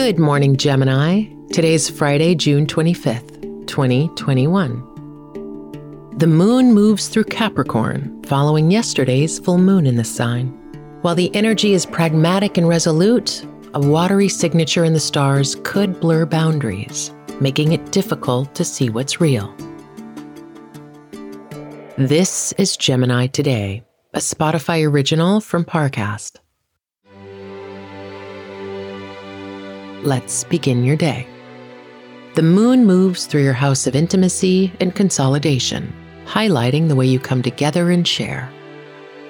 Good morning, Gemini. Today's Friday, June 25th, 2021. The moon moves through Capricorn, following yesterday's full moon in this sign. While the energy is pragmatic and resolute, a watery signature in the stars could blur boundaries, making it difficult to see what's real. This is Gemini Today, a Spotify original from Parcast. Let's begin your day. The moon moves through your house of intimacy and consolidation, highlighting the way you come together and share.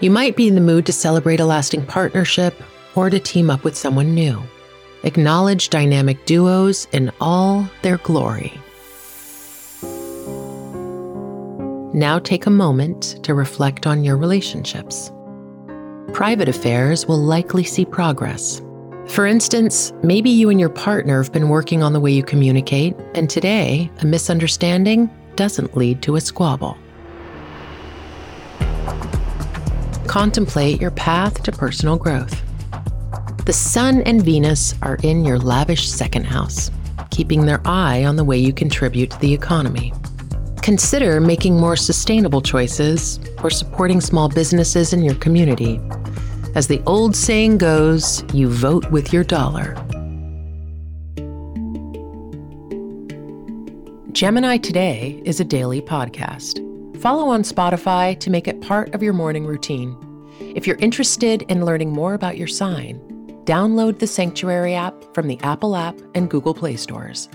You might be in the mood to celebrate a lasting partnership or to team up with someone new. Acknowledge dynamic duos in all their glory. Now take a moment to reflect on your relationships. Private affairs will likely see progress. For instance, maybe you and your partner have been working on the way you communicate, and today, a misunderstanding doesn't lead to a squabble. Contemplate your path to personal growth. The Sun and Venus are in your lavish second house, keeping their eye on the way you contribute to the economy. Consider making more sustainable choices or supporting small businesses in your community. As the old saying goes, you vote with your dollar. Gemini Today is a daily podcast. Follow on Spotify to make it part of your morning routine. If you're interested in learning more about your sign, download the Sanctuary app from the Apple app and Google Play stores.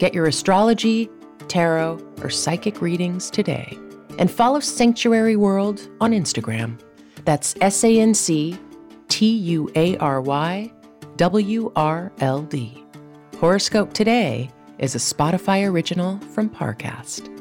Get your astrology, tarot, or psychic readings today. And follow Sanctuary World on Instagram. That's S A N C T U A R Y W R L D. Horoscope Today is a Spotify original from Parcast.